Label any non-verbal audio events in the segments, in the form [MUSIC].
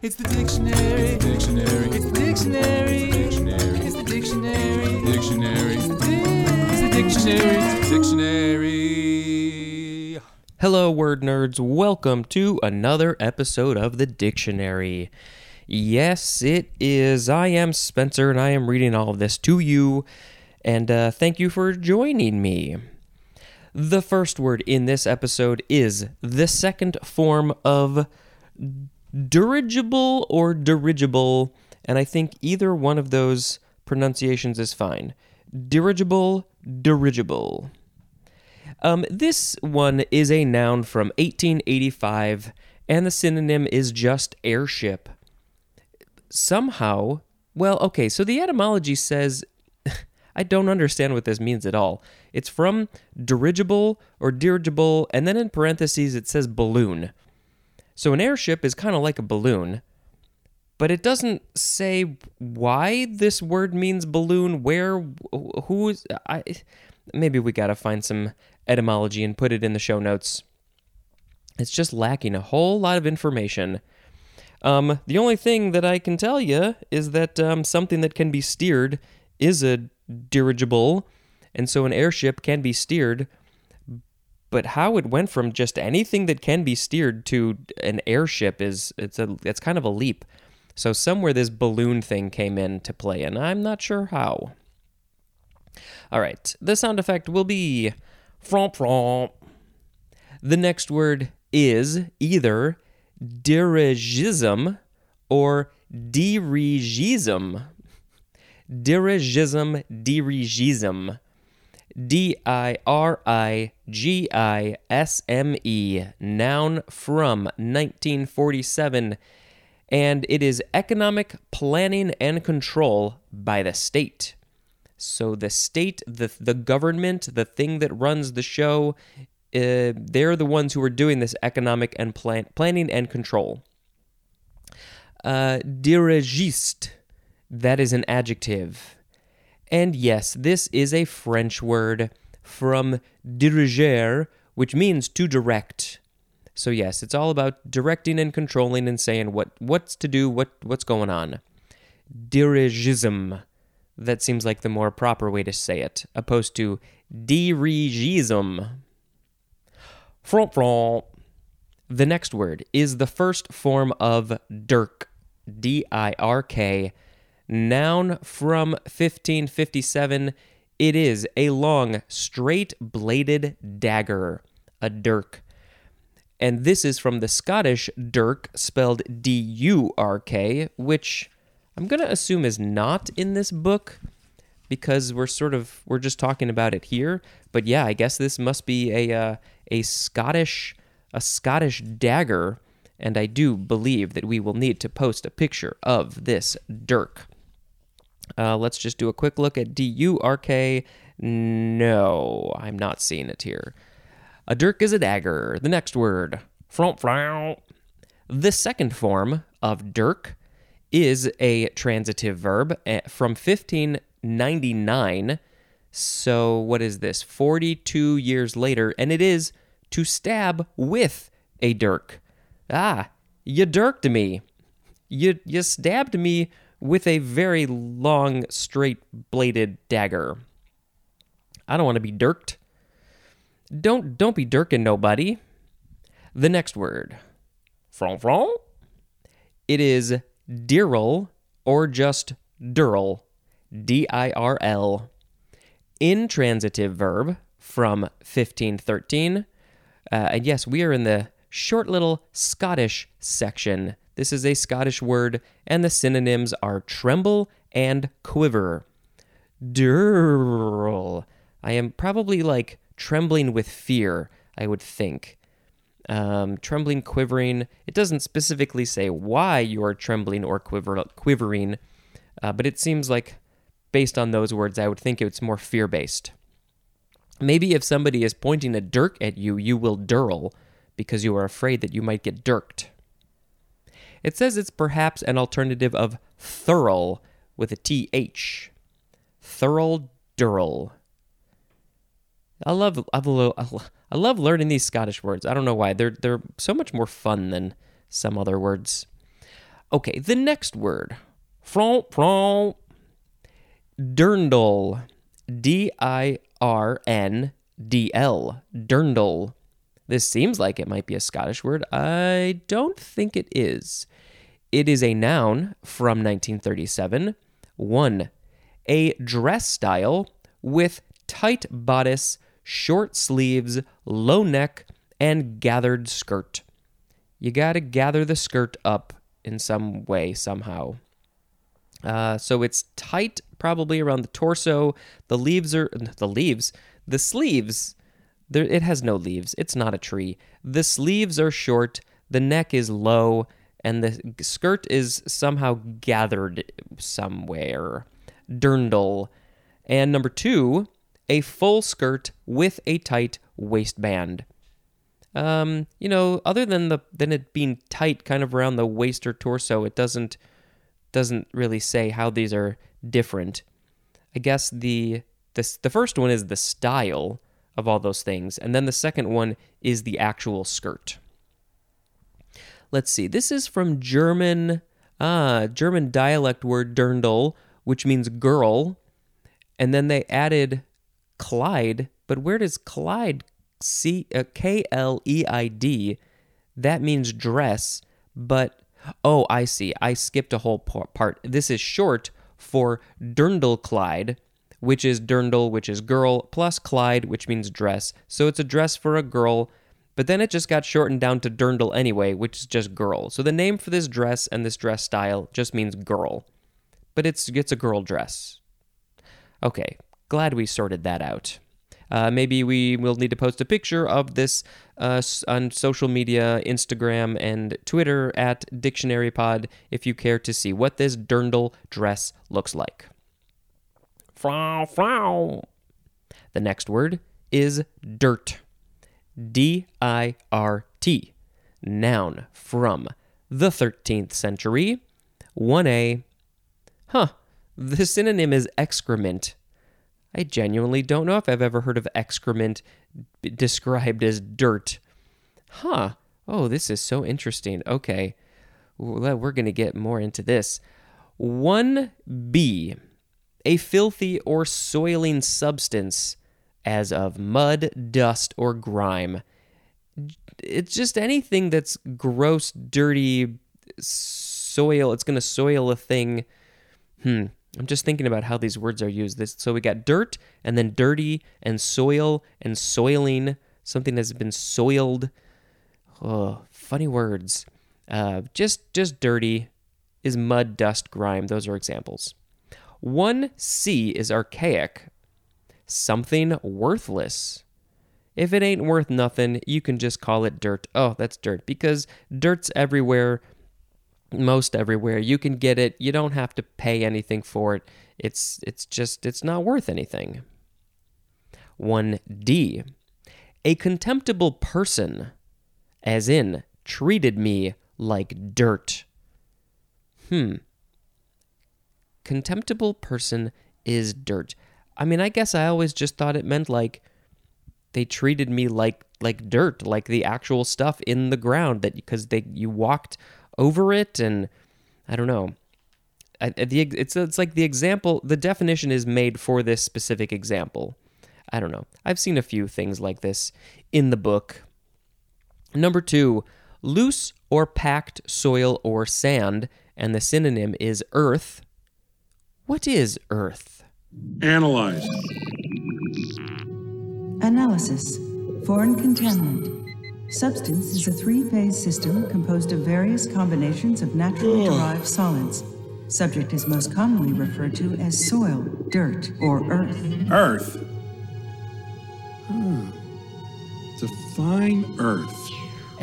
It's the dictionary. Dictionary. It's the dictionary. Dictionary. It's the dictionary. Dictionary. It's the dictionary. Dictionary. Hello, word nerds. Welcome to another episode of the dictionary. Yes, it is. I am Spencer, and I am reading all of this to you. And uh, thank you for joining me. The first word in this episode is the second form of dirigible or dirigible, and I think either one of those pronunciations is fine. Dirigible, dirigible. Um, this one is a noun from 1885, and the synonym is just airship. Somehow, well, okay, so the etymology says [LAUGHS] I don't understand what this means at all. It's from dirigible or dirigible, and then in parentheses it says balloon. So an airship is kind of like a balloon, but it doesn't say why this word means balloon, where, who is. I, maybe we gotta find some etymology and put it in the show notes. It's just lacking a whole lot of information. Um, the only thing that I can tell you is that um, something that can be steered is a dirigible, and so an airship can be steered. But how it went from just anything that can be steered to an airship is it's a it's kind of a leap. So somewhere this balloon thing came in to play, and I'm not sure how. All right, the sound effect will be fromp fromp. The next word is either dirigisme or dirigisme. Dirigisme, dirigisme. D I R I G I S M E, noun from 1947, and it is economic planning and control by the state. So the state, the the government, the thing that runs the show, uh, they're the ones who are doing this economic and plan- planning and control. Uh, dirigiste, that is an adjective. And yes, this is a French word from diriger, which means to direct. So yes, it's all about directing and controlling and saying what what's to do, what what's going on. Dirigisme. That seems like the more proper way to say it, opposed to dirigisme. Front front. The next word is the first form of dirk, D I R K, noun from 1557. It is a long, straight bladed dagger, a dirk. And this is from the Scottish dirk, spelled D U R K, which I'm going to assume is not in this book because we're sort of we're just talking about it here but yeah i guess this must be a uh, a scottish a scottish dagger and i do believe that we will need to post a picture of this dirk uh, let's just do a quick look at d-u-r-k no i'm not seeing it here a dirk is a dagger the next word front the second form of dirk is a transitive verb eh, from 1599. So, what is this? 42 years later, and it is to stab with a dirk. Ah, you dirked me. You, you stabbed me with a very long, straight bladed dagger. I don't want to be dirked. Don't don't be dirking nobody. The next word. Front front. It is dirl or just dirl, D I R L. Intransitive verb from 1513. Uh, and yes, we are in the short little Scottish section. This is a Scottish word, and the synonyms are tremble and quiver. Dirl. I am probably like trembling with fear, I would think um, trembling, quivering. It doesn't specifically say why you are trembling or quiver, quivering, uh, but it seems like based on those words, I would think it's more fear based. Maybe if somebody is pointing a dirk at you, you will dirl because you are afraid that you might get dirked. It says it's perhaps an alternative of thirl with a th. Thirl, dirl. I love I love, I love learning these Scottish words. I don't know why. They're they're so much more fun than some other words. Okay, the next word. Front, front. Dirndl. D I R N D L. Dirndl. This seems like it might be a Scottish word. I don't think it is. It is a noun from 1937. One, a dress style with tight bodice, short sleeves, low neck, and gathered skirt. You got to gather the skirt up in some way, somehow. Uh, so it's tight, probably around the torso. The leaves are the leaves. The sleeves. There, it has no leaves. It's not a tree. The sleeves are short. The neck is low, and the skirt is somehow gathered somewhere. Dirndl. And number two, a full skirt with a tight waistband. Um, you know, other than the than it being tight, kind of around the waist or torso, it doesn't doesn't really say how these are different. I guess the this the first one is the style of all those things, and then the second one is the actual skirt. Let's see. This is from German ah German dialect word dirndl, which means girl, and then they added Kleid. But where does Kleid C uh, K L E I D? That means dress, but oh, I see. I skipped a whole part. This is short for Dirndl Kleid, which is Dirndl, which is girl, plus Kleid, which means dress. So it's a dress for a girl, but then it just got shortened down to Dirndl anyway, which is just girl. So the name for this dress and this dress style just means girl, but it's it's a girl dress. Okay, glad we sorted that out. Uh, maybe we will need to post a picture of this uh, on social media, Instagram and Twitter at DictionaryPod if you care to see what this dirndl dress looks like. The next word is dirt. D I R T. Noun from the 13th century. 1A. Huh. The synonym is excrement. I genuinely don't know if I've ever heard of excrement described as dirt. Huh. Oh, this is so interesting. Okay. We're going to get more into this. 1B. A filthy or soiling substance, as of mud, dust, or grime. It's just anything that's gross, dirty, soil. It's going to soil a thing. Hmm. I'm just thinking about how these words are used. This, so we got dirt and then dirty and soil and soiling. Something that's been soiled. Oh, funny words. Uh, just just dirty is mud, dust, grime. Those are examples. One C is archaic. Something worthless. If it ain't worth nothing, you can just call it dirt. Oh, that's dirt because dirt's everywhere most everywhere. You can get it. You don't have to pay anything for it. It's it's just it's not worth anything. 1D. A contemptible person, as in treated me like dirt. Hmm. Contemptible person is dirt. I mean, I guess I always just thought it meant like they treated me like like dirt, like the actual stuff in the ground that because they you walked over it and I don't know. I, the, it's it's like the example the definition is made for this specific example. I don't know. I've seen a few things like this in the book. Number 2, loose or packed soil or sand and the synonym is earth. What is earth? Analyze. Analysis. Foreign contaminant. Substance is a three-phase system composed of various combinations of naturally derived solids. Subject is most commonly referred to as soil, dirt, or earth. Earth. Huh. Define earth.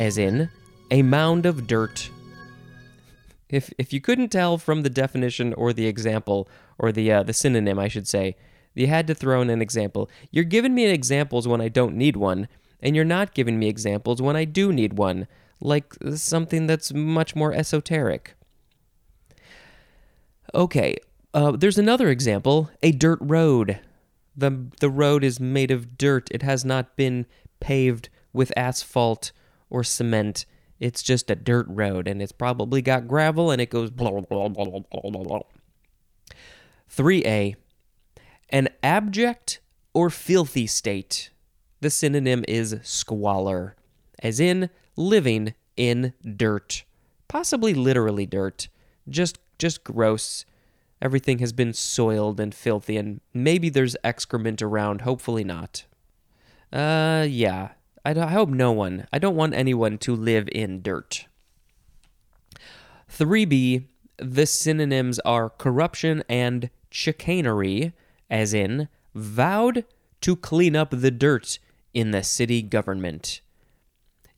As in a mound of dirt. If if you couldn't tell from the definition or the example or the uh, the synonym, I should say, you had to throw in an example. You're giving me examples when I don't need one and you're not giving me examples when I do need one, like something that's much more esoteric. Okay, uh, there's another example a dirt road. The, the road is made of dirt, it has not been paved with asphalt or cement. It's just a dirt road, and it's probably got gravel, and it goes blah, blah, blah, blah, blah, blah, blah. 3a. An abject or filthy state. The synonym is squalor, as in living in dirt. Possibly literally dirt. Just just gross. Everything has been soiled and filthy, and maybe there's excrement around. Hopefully not. Uh, yeah. I, I hope no one. I don't want anyone to live in dirt. 3b. The synonyms are corruption and chicanery, as in vowed to clean up the dirt in the city government.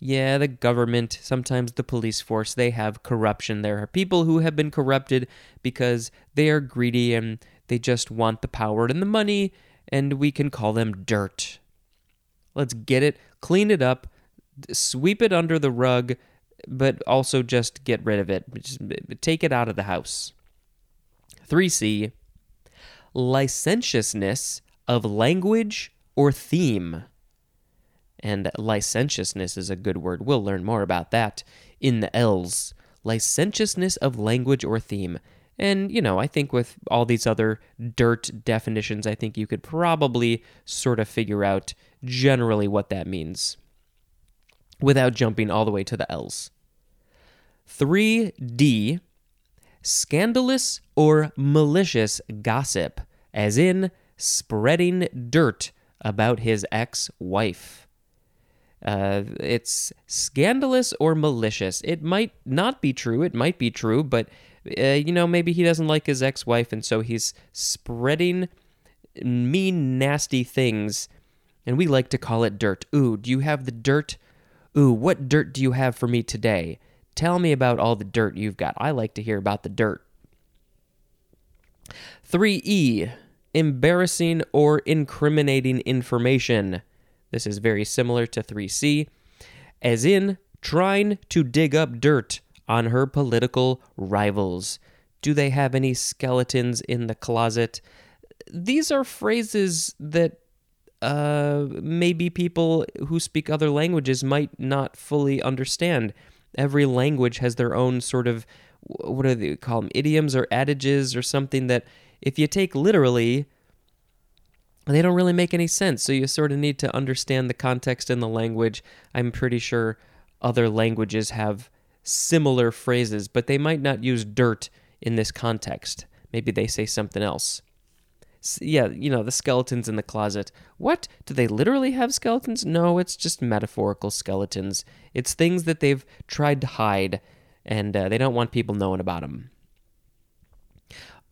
Yeah, the government, sometimes the police force, they have corruption. There are people who have been corrupted because they are greedy and they just want the power and the money, and we can call them dirt. Let's get it, clean it up, sweep it under the rug, but also just get rid of it. Just take it out of the house. 3C licentiousness of language or theme. And licentiousness is a good word. We'll learn more about that in the L's. Licentiousness of language or theme. And, you know, I think with all these other dirt definitions, I think you could probably sort of figure out generally what that means without jumping all the way to the L's. 3D, scandalous or malicious gossip, as in spreading dirt about his ex wife. Uh, it's scandalous or malicious. It might not be true. It might be true, but uh, you know, maybe he doesn't like his ex wife, and so he's spreading mean, nasty things, and we like to call it dirt. Ooh, do you have the dirt? Ooh, what dirt do you have for me today? Tell me about all the dirt you've got. I like to hear about the dirt. 3E, embarrassing or incriminating information. This is very similar to 3C, as in trying to dig up dirt on her political rivals. Do they have any skeletons in the closet? These are phrases that uh, maybe people who speak other languages might not fully understand. Every language has their own sort of, what do they call them, idioms or adages or something that if you take literally, they don't really make any sense. So you sort of need to understand the context and the language. I'm pretty sure other languages have similar phrases, but they might not use dirt in this context. Maybe they say something else. Yeah, you know, the skeletons in the closet. What? Do they literally have skeletons? No, it's just metaphorical skeletons. It's things that they've tried to hide, and uh, they don't want people knowing about them.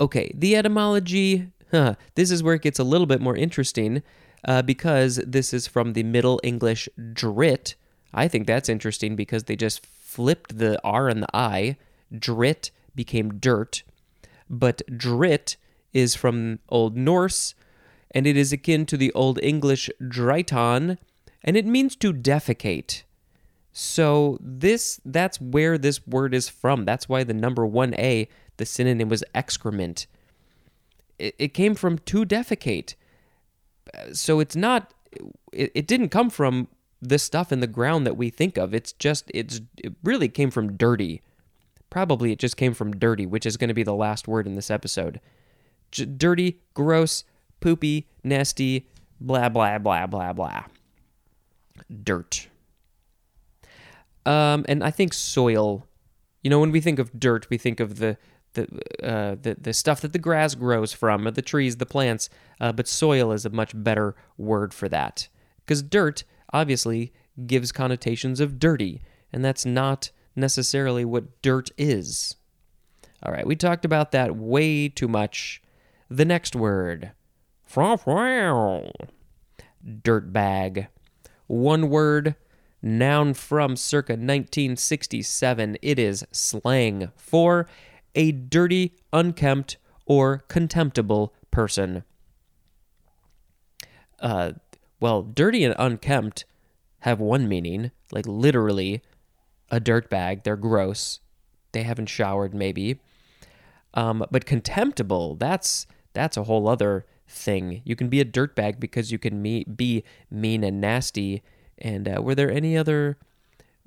Okay, the etymology. Huh, this is where it gets a little bit more interesting uh, because this is from the Middle English drit. I think that's interesting because they just flipped the R and the I. Drit became dirt. But drit is from Old Norse and it is akin to the Old English driton and it means to defecate. So this that's where this word is from. That's why the number 1A, the synonym was excrement. It, it came from to defecate. So it's not it, it didn't come from the stuff in the ground that we think of. It's just it's it really came from dirty. Probably it just came from dirty, which is going to be the last word in this episode. J- dirty, gross, poopy, nasty, blah blah blah blah blah. Dirt. Um, and I think soil. You know, when we think of dirt, we think of the the uh, the the stuff that the grass grows from, the trees, the plants. Uh, but soil is a much better word for that, because dirt obviously gives connotations of dirty, and that's not necessarily what dirt is. All right, we talked about that way too much. The next word, dirtbag. One word, noun from circa 1967. It is slang for a dirty, unkempt, or contemptible person. Uh, well, dirty and unkempt have one meaning, like literally a dirtbag. They're gross. They haven't showered, maybe. Um, but contemptible, that's that's a whole other thing. You can be a dirtbag because you can me- be mean and nasty. And uh, were there any other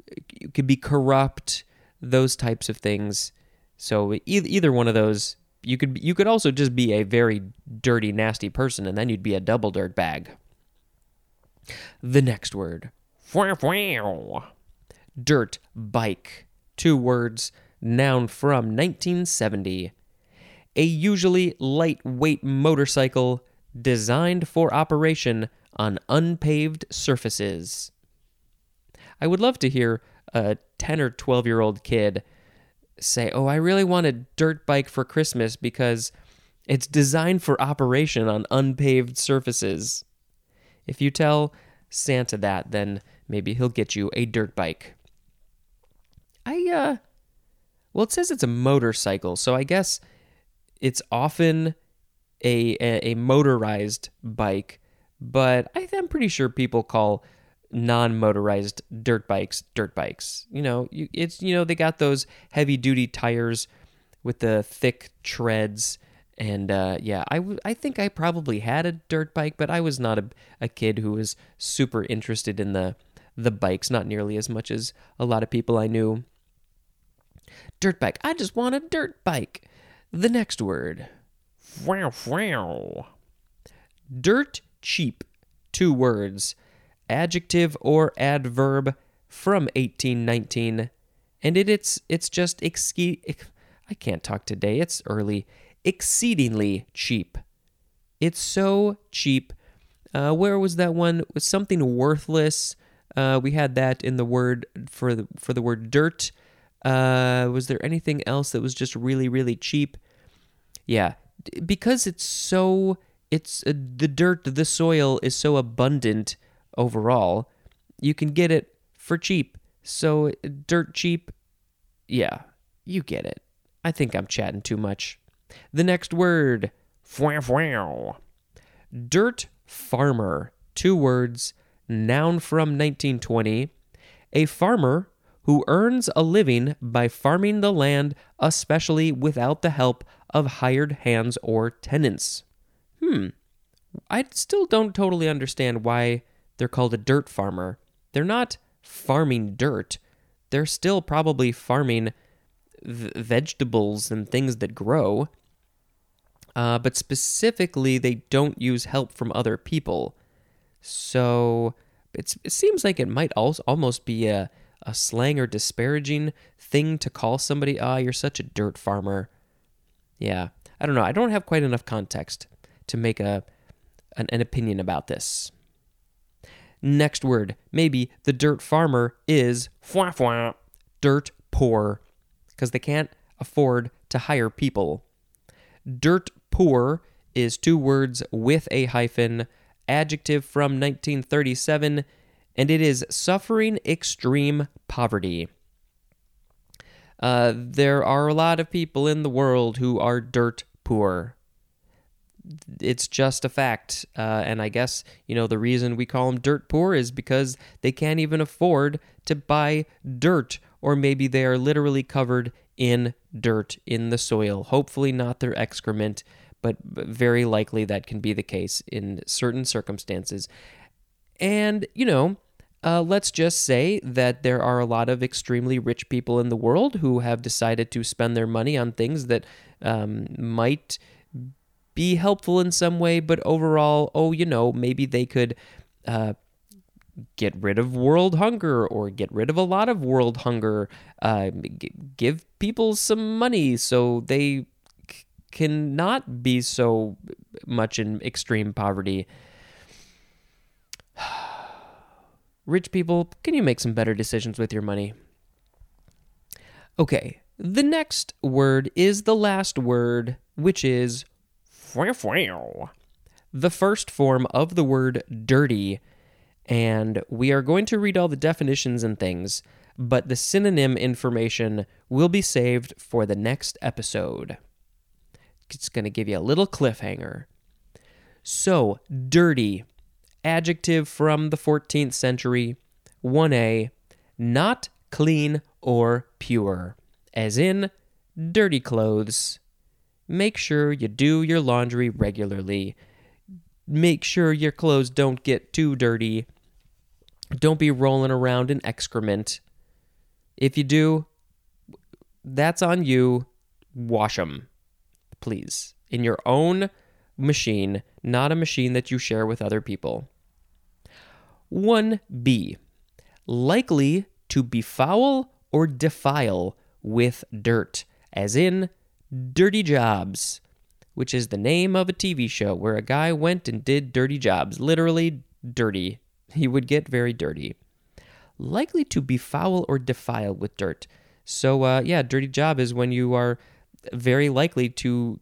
it could be corrupt, those types of things. So e- either one of those, you could you could also just be a very dirty, nasty person, and then you'd be a double dirt bag. The next word, dirt bike, two words, noun from 1970. A usually lightweight motorcycle designed for operation on unpaved surfaces. I would love to hear a 10 or 12 year old kid say, Oh, I really want a dirt bike for Christmas because it's designed for operation on unpaved surfaces. If you tell Santa that, then maybe he'll get you a dirt bike. I, uh, well, it says it's a motorcycle, so I guess it's often a, a, a motorized bike, but I, I'm pretty sure people call non-motorized dirt bikes dirt bikes. You know you, it's you know they got those heavy duty tires with the thick treads and uh, yeah I think i probably had a dirt bike but i was not a, a kid who was super interested in the the bikes not nearly as much as a lot of people i knew. Dirt bike. I just want a dirt bike the next word. Wow wow. Dirt cheap. Two words. Adjective or adverb from 1819 and it, it's it's just exce- I can't talk today. It's early. Exceedingly cheap. It's so cheap. Uh, where was that one? Was something worthless. Uh, we had that in the word for the for the word dirt uh, was there anything else that was just really really cheap? Yeah. Because it's so it's uh, the dirt the soil is so abundant overall you can get it for cheap. So dirt cheap yeah you get it. I think i'm chatting too much. The next word fwah, fwah. dirt farmer. Two words noun from 1920 a farmer who earns a living by farming the land especially without the help of hired hands or tenants hmm I still don't totally understand why they're called a dirt farmer. They're not farming dirt. They're still probably farming v- vegetables and things that grow. Uh, but specifically, they don't use help from other people. So it seems like it might also almost be a, a slang or disparaging thing to call somebody, ah, you're such a dirt farmer. Yeah, I don't know. I don't have quite enough context to make a an, an opinion about this. Next word, maybe the dirt farmer is fwah, fwah, dirt poor because they can't afford to hire people. Dirt poor is two words with a hyphen, adjective from 1937, and it is suffering extreme poverty. Uh, there are a lot of people in the world who are dirt poor it's just a fact. Uh, and I guess, you know, the reason we call them dirt poor is because they can't even afford to buy dirt, or maybe they are literally covered in dirt in the soil. Hopefully, not their excrement, but very likely that can be the case in certain circumstances. And, you know, uh, let's just say that there are a lot of extremely rich people in the world who have decided to spend their money on things that um, might be helpful in some way, but overall, oh, you know, maybe they could uh, get rid of world hunger or get rid of a lot of world hunger, uh, g- give people some money so they c- can not be so much in extreme poverty. Rich people, can you make some better decisions with your money? Okay, the next word is the last word, which is the first form of the word dirty, and we are going to read all the definitions and things, but the synonym information will be saved for the next episode. It's going to give you a little cliffhanger. So, dirty, adjective from the 14th century, 1a, not clean or pure, as in dirty clothes. Make sure you do your laundry regularly. Make sure your clothes don't get too dirty. Don't be rolling around in excrement. If you do, that's on you. Wash them, please, in your own machine, not a machine that you share with other people. 1b. Likely to befoul or defile with dirt, as in Dirty Jobs, which is the name of a TV show where a guy went and did dirty jobs, literally dirty. He would get very dirty. Likely to befoul or defile with dirt. So, uh, yeah, dirty job is when you are very likely to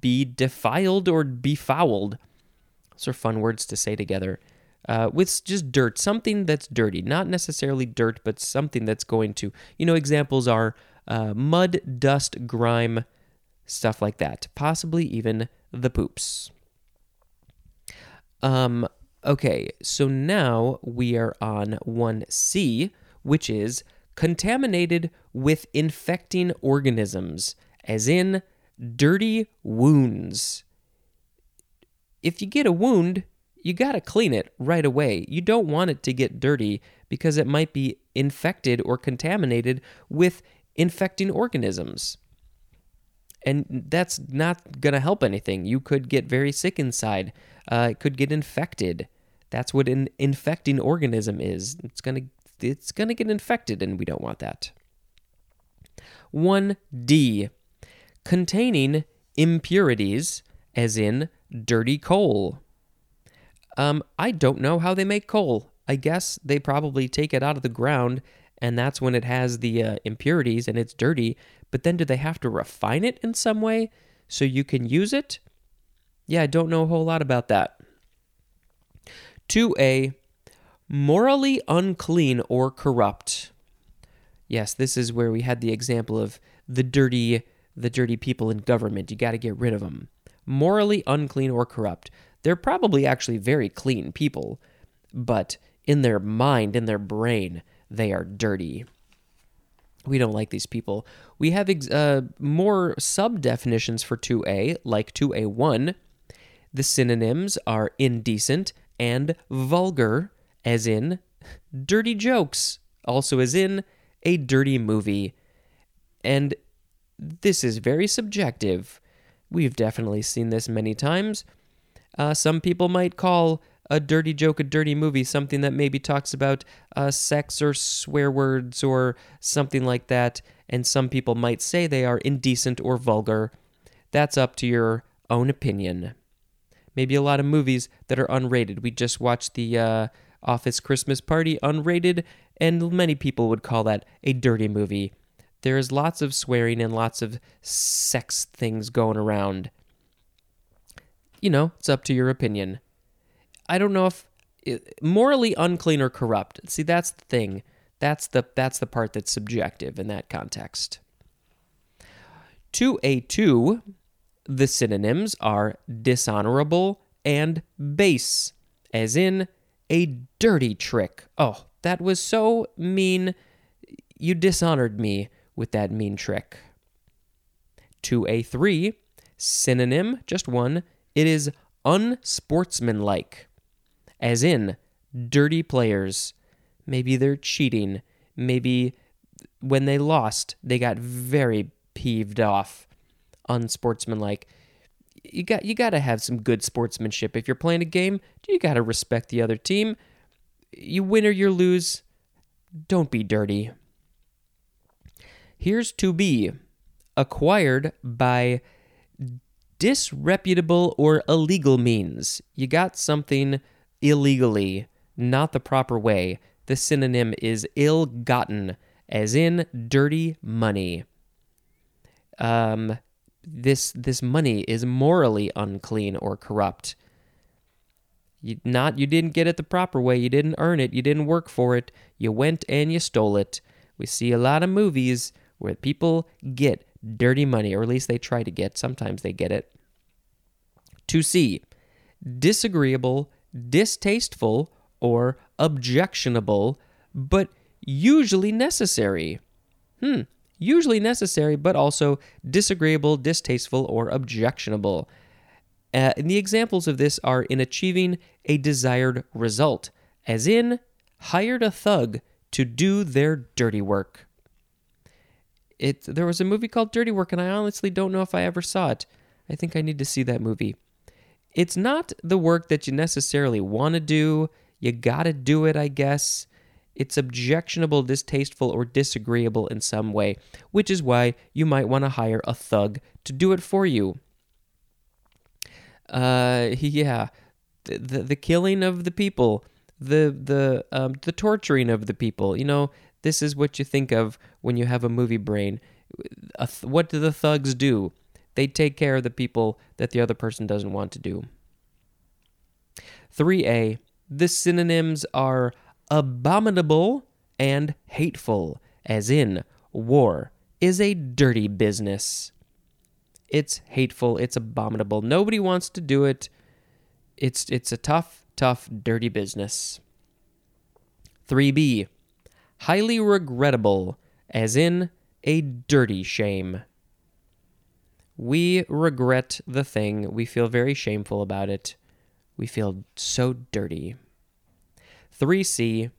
be defiled or befouled. Those are fun words to say together. Uh, with just dirt, something that's dirty, not necessarily dirt, but something that's going to, you know, examples are uh, mud, dust, grime, stuff like that. Possibly even the poops. Um, okay, so now we are on 1C, which is contaminated with infecting organisms, as in dirty wounds. If you get a wound, you got to clean it right away. You don't want it to get dirty because it might be infected or contaminated with infecting organisms. And that's not going to help anything. You could get very sick inside. Uh, it could get infected. That's what an infecting organism is. It's going to it's going to get infected and we don't want that. 1D containing impurities as in dirty coal. Um, I don't know how they make coal. I guess they probably take it out of the ground, and that's when it has the uh, impurities and it's dirty. But then do they have to refine it in some way so you can use it? Yeah, I don't know a whole lot about that. 2a, morally unclean or corrupt. Yes, this is where we had the example of the dirty the dirty people in government. You got to get rid of them. Morally unclean or corrupt. They're probably actually very clean people, but in their mind, in their brain, they are dirty. We don't like these people. We have ex- uh, more sub definitions for 2A, like 2A1. The synonyms are indecent and vulgar, as in dirty jokes, also as in a dirty movie. And this is very subjective. We've definitely seen this many times. Uh, some people might call a dirty joke a dirty movie, something that maybe talks about uh, sex or swear words or something like that, and some people might say they are indecent or vulgar. That's up to your own opinion. Maybe a lot of movies that are unrated. We just watched the uh, Office Christmas Party unrated, and many people would call that a dirty movie. There is lots of swearing and lots of sex things going around. You know, it's up to your opinion. I don't know if morally unclean or corrupt. See, that's the thing. That's the that's the part that's subjective in that context. 2A2, the synonyms are dishonorable and base, as in a dirty trick. Oh, that was so mean. You dishonored me with that mean trick. 2A3, synonym, just one, it is unsportsmanlike, as in dirty players. Maybe they're cheating. Maybe when they lost, they got very peeved off. Unsportsmanlike. You got you got to have some good sportsmanship. If you're playing a game, you got to respect the other team. You win or you lose, don't be dirty. Here's to be acquired by disreputable or illegal means. You got something illegally, not the proper way. The synonym is ill gotten, as in dirty money. Um, this this money is morally unclean or corrupt. You not you didn't get it the proper way. You didn't earn it. You didn't work for it. You went and you stole it. We see a lot of movies where people get dirty money, or at least they try to get. Sometimes they get it. 2C, disagreeable, distasteful, or objectionable, but usually necessary. Hmm, usually necessary, but also disagreeable, distasteful, or objectionable. Uh, and the examples of this are in achieving a desired result, as in, hired a thug to do their dirty work. It there was a movie called Dirty Work, and I honestly don't know if I ever saw it. I think I need to see that movie. It's not the work that you necessarily want to do. You gotta do it, I guess. It's objectionable, distasteful, or disagreeable in some way, which is why you might want to hire a thug to do it for you. Uh, yeah, the the, the killing of the people, the the um, the torturing of the people. You know, this is what you think of when you have a movie brain. Th- what do the thugs do? They take care of the people that the other person doesn't want to do. 3a. The synonyms are abominable and hateful, as in, war is a dirty business. It's hateful, it's abominable. Nobody wants to do it. It's it's a tough, tough, dirty business. 3b. Highly regrettable, as in a dirty shame. We regret the thing. We feel very shameful about it. We feel so dirty. 3C.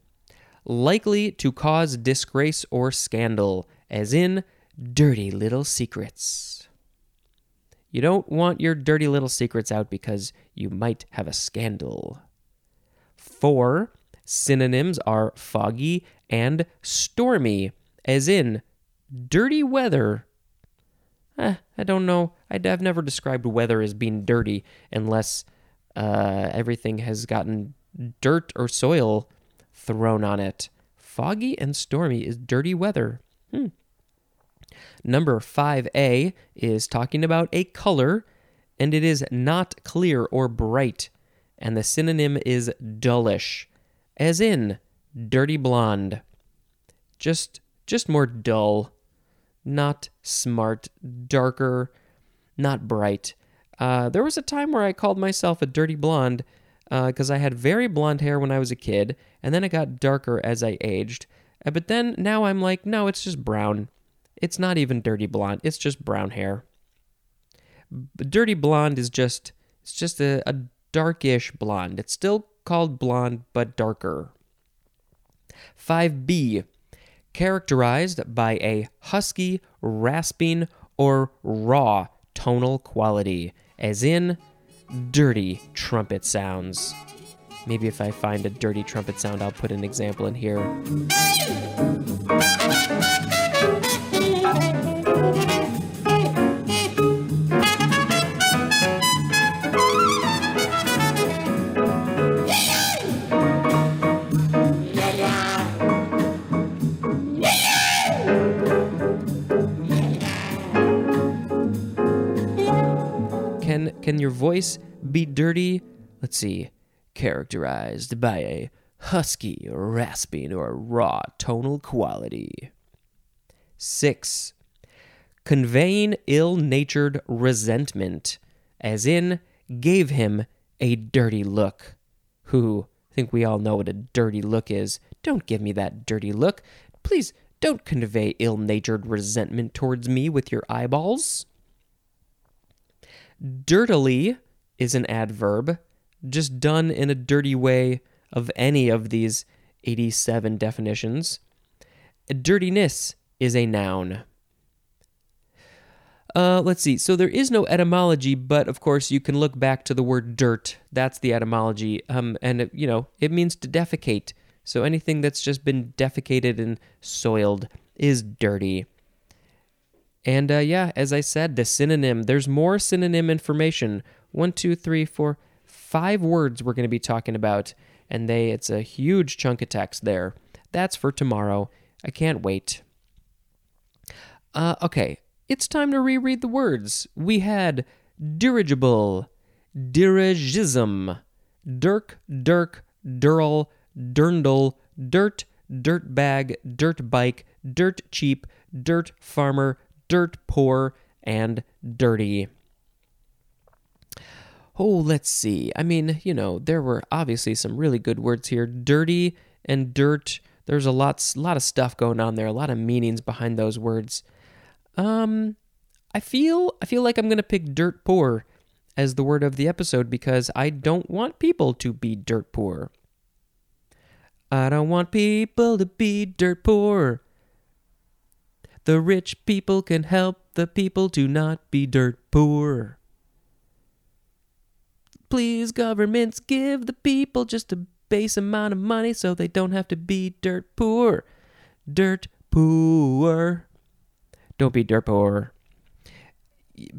Likely to cause disgrace or scandal, as in dirty little secrets. You don't want your dirty little secrets out because you might have a scandal. 4. Synonyms are foggy and stormy, as in dirty weather. Eh, I don't know. I'd, I've never described weather as being dirty unless uh, everything has gotten dirt or soil thrown on it. Foggy and stormy is dirty weather. Hmm. Number 5a is talking about a color, and it is not clear or bright, and the synonym is dullish, as in dirty blonde. Just just more dull, not smart, darker, not bright. Uh, there was a time where I called myself a dirty blonde because I had very blonde hair when I was a kid, and then it got darker as I aged. Uh, but then now I'm like, no, it's just brown. It's not even dirty blonde. It's just brown hair. B- dirty blonde is just it's just a, a darkish blonde. It's still called blonde, but darker. 5B, characterized by a husky, rasping, or raw tonal quality, as in dirty trumpet sounds. Maybe if I find a dirty trumpet sound, I'll put an example in here. Can can your voice be dirty? Let's see. Characterized by a husky, rasping, or raw tonal quality. 6. Conveying ill natured resentment, as in, gave him a dirty look. Who, I think we all know what a dirty look is. Don't give me that dirty look. Please don't convey ill natured resentment towards me with your eyeballs. Dirtily is an adverb, just done in a dirty way of any of these 87 definitions. Dirtiness is a noun. Uh, let's see. So there is no etymology, but of course you can look back to the word dirt. That's the etymology. Um, and it, you know it means to defecate. So anything that's just been defecated and soiled is dirty. And uh, yeah, as I said, the synonym. There's more synonym information. One, two, three, four, five words we're going to be talking about, and they it's a huge chunk of text there. That's for tomorrow. I can't wait. Uh, okay, it's time to reread the words. We had dirigible, dirigisme, dirk, dirk, dirl, dirndl, dirt, dirt bag, dirt bike, dirt cheap, dirt farmer, dirt poor, and dirty. Oh, let's see. I mean, you know, there were obviously some really good words here. Dirty and dirt. There's a lot, lot of stuff going on there. A lot of meanings behind those words. Um, I feel, I feel like I'm gonna pick dirt poor as the word of the episode because I don't want people to be dirt poor. I don't want people to be dirt poor. The rich people can help the people to not be dirt poor. Please, governments, give the people just a base amount of money so they don't have to be dirt poor. Dirt poor. Don't be dirt poor.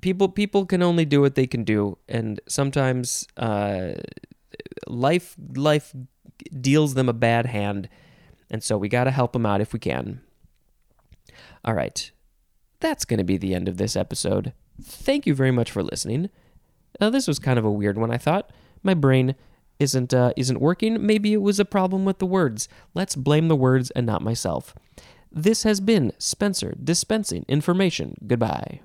People people can only do what they can do, and sometimes uh, life life deals them a bad hand, and so we got to help them out if we can. All right, that's going to be the end of this episode. Thank you very much for listening. Uh, this was kind of a weird one. I thought my brain isn't uh, isn't working. Maybe it was a problem with the words. Let's blame the words and not myself. This has been Spencer dispensing information. Goodbye.